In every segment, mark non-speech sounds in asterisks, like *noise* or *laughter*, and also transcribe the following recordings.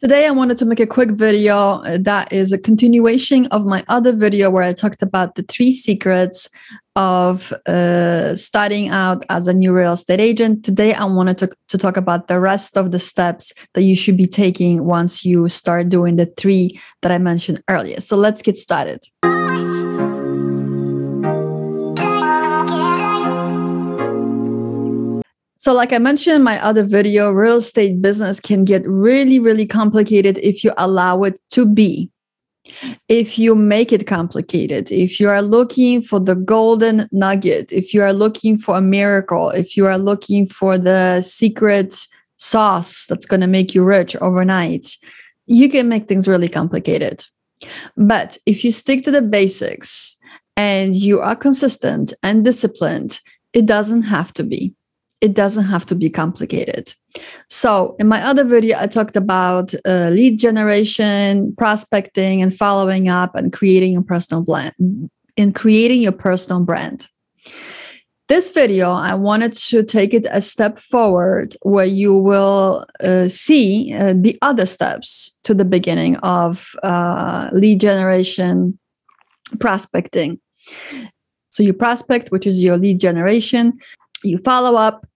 Today, I wanted to make a quick video uh, that is a continuation of my other video where I talked about the three secrets of uh, starting out as a new real estate agent. Today, I wanted to, to talk about the rest of the steps that you should be taking once you start doing the three that I mentioned earlier. So let's get started. So, like I mentioned in my other video, real estate business can get really, really complicated if you allow it to be. If you make it complicated, if you are looking for the golden nugget, if you are looking for a miracle, if you are looking for the secret sauce that's going to make you rich overnight, you can make things really complicated. But if you stick to the basics and you are consistent and disciplined, it doesn't have to be it doesn't have to be complicated. So, in my other video, I talked about uh, lead generation, prospecting, and following up, and creating a personal brand. In creating your personal brand. This video, I wanted to take it a step forward where you will uh, see uh, the other steps to the beginning of uh, lead generation, prospecting. So, you prospect, which is your lead generation, you follow up,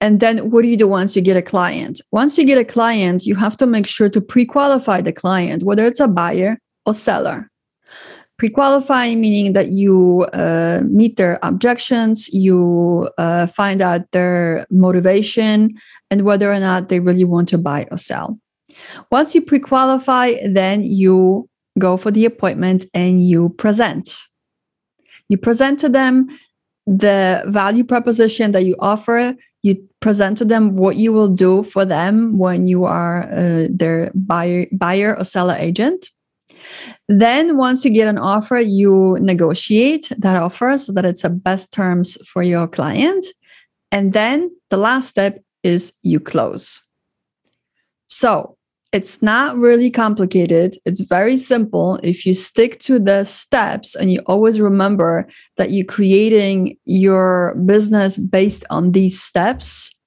and then what do you do once you get a client? Once you get a client, you have to make sure to pre qualify the client, whether it's a buyer or seller. Pre qualifying meaning that you uh, meet their objections, you uh, find out their motivation, and whether or not they really want to buy or sell. Once you pre qualify, then you go for the appointment and you present. You present to them the value proposition that you offer you present to them what you will do for them when you are uh, their buyer, buyer or seller agent. Then, once you get an offer, you negotiate that offer so that it's the best terms for your client. And then the last step is you close. So, it's not really complicated. It's very simple. If you stick to the steps and you always remember that you're creating your business based on these steps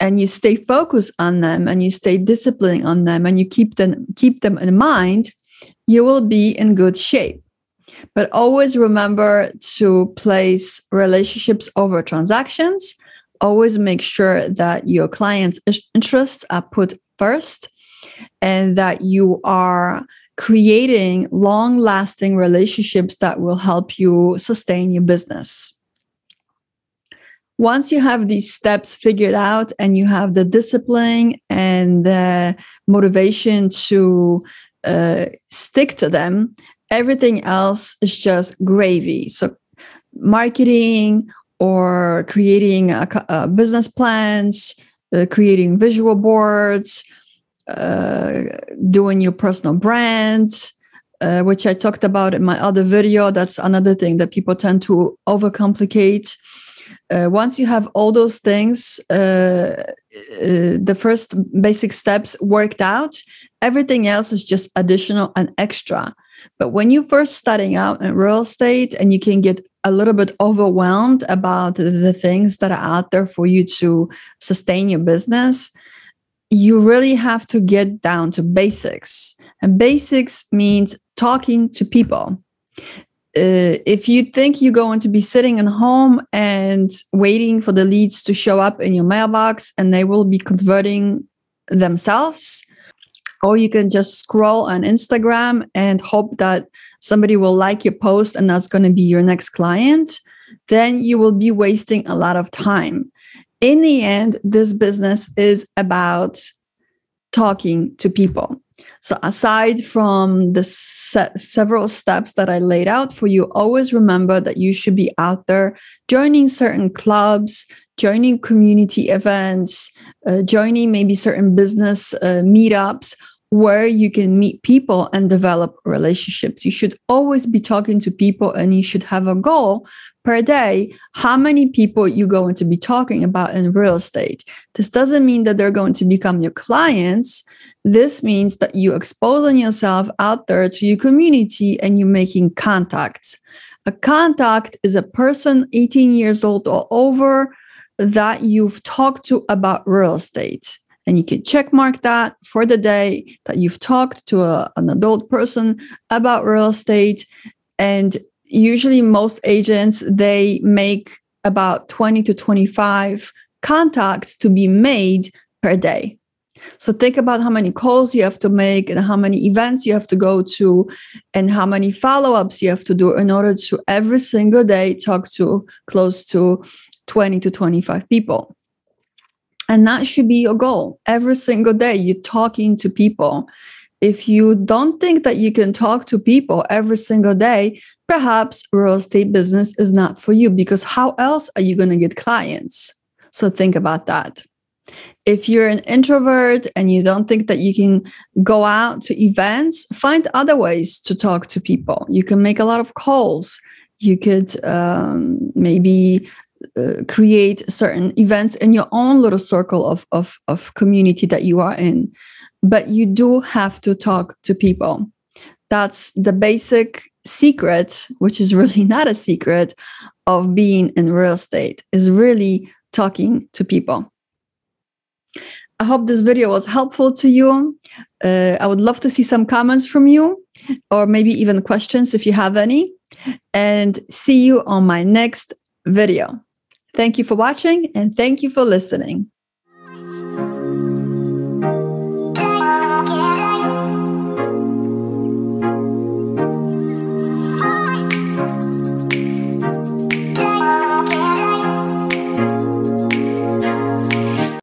and you stay focused on them and you stay disciplined on them and you keep them keep them in mind, you will be in good shape. But always remember to place relationships over transactions always make sure that your client's interests are put first and that you are creating long lasting relationships that will help you sustain your business. Once you have these steps figured out and you have the discipline and the motivation to uh, stick to them, everything else is just gravy. So, marketing or creating a, a business plans, uh, creating visual boards, uh, doing your personal brand, uh, which I talked about in my other video. That's another thing that people tend to overcomplicate. Uh, once you have all those things, uh, uh, the first basic steps worked out, everything else is just additional and extra. But when you're first starting out in real estate and you can get a little bit overwhelmed about the things that are out there for you to sustain your business, you really have to get down to basics. And basics means talking to people. Uh, if you think you're going to be sitting at home and waiting for the leads to show up in your mailbox and they will be converting themselves, or you can just scroll on Instagram and hope that somebody will like your post and that's going to be your next client, then you will be wasting a lot of time. In the end, this business is about talking to people. So, aside from the se- several steps that I laid out for you, always remember that you should be out there joining certain clubs, joining community events, uh, joining maybe certain business uh, meetups where you can meet people and develop relationships. You should always be talking to people and you should have a goal per day how many people you're going to be talking about in real estate. This doesn't mean that they're going to become your clients. This means that you're exposing yourself out there to your community and you're making contacts. A contact is a person 18 years old or over that you've talked to about real estate and you can check mark that for the day that you've talked to a, an adult person about real estate and usually most agents they make about 20 to 25 contacts to be made per day so think about how many calls you have to make and how many events you have to go to and how many follow-ups you have to do in order to every single day talk to close to 20 to 25 people. And that should be your goal. Every single day you're talking to people. If you don't think that you can talk to people every single day, perhaps real estate business is not for you because how else are you going to get clients? So think about that if you're an introvert and you don't think that you can go out to events, find other ways to talk to people. You can make a lot of calls. You could um, maybe uh, create certain events in your own little circle of, of, of community that you are in. But you do have to talk to people. That's the basic secret, which is really *laughs* not a secret, of being in real estate, is really talking to people. I hope this video was helpful to you. Uh, I would love to see some comments from you or maybe even questions if you have any. And see you on my next video. Thank you for watching and thank you for listening.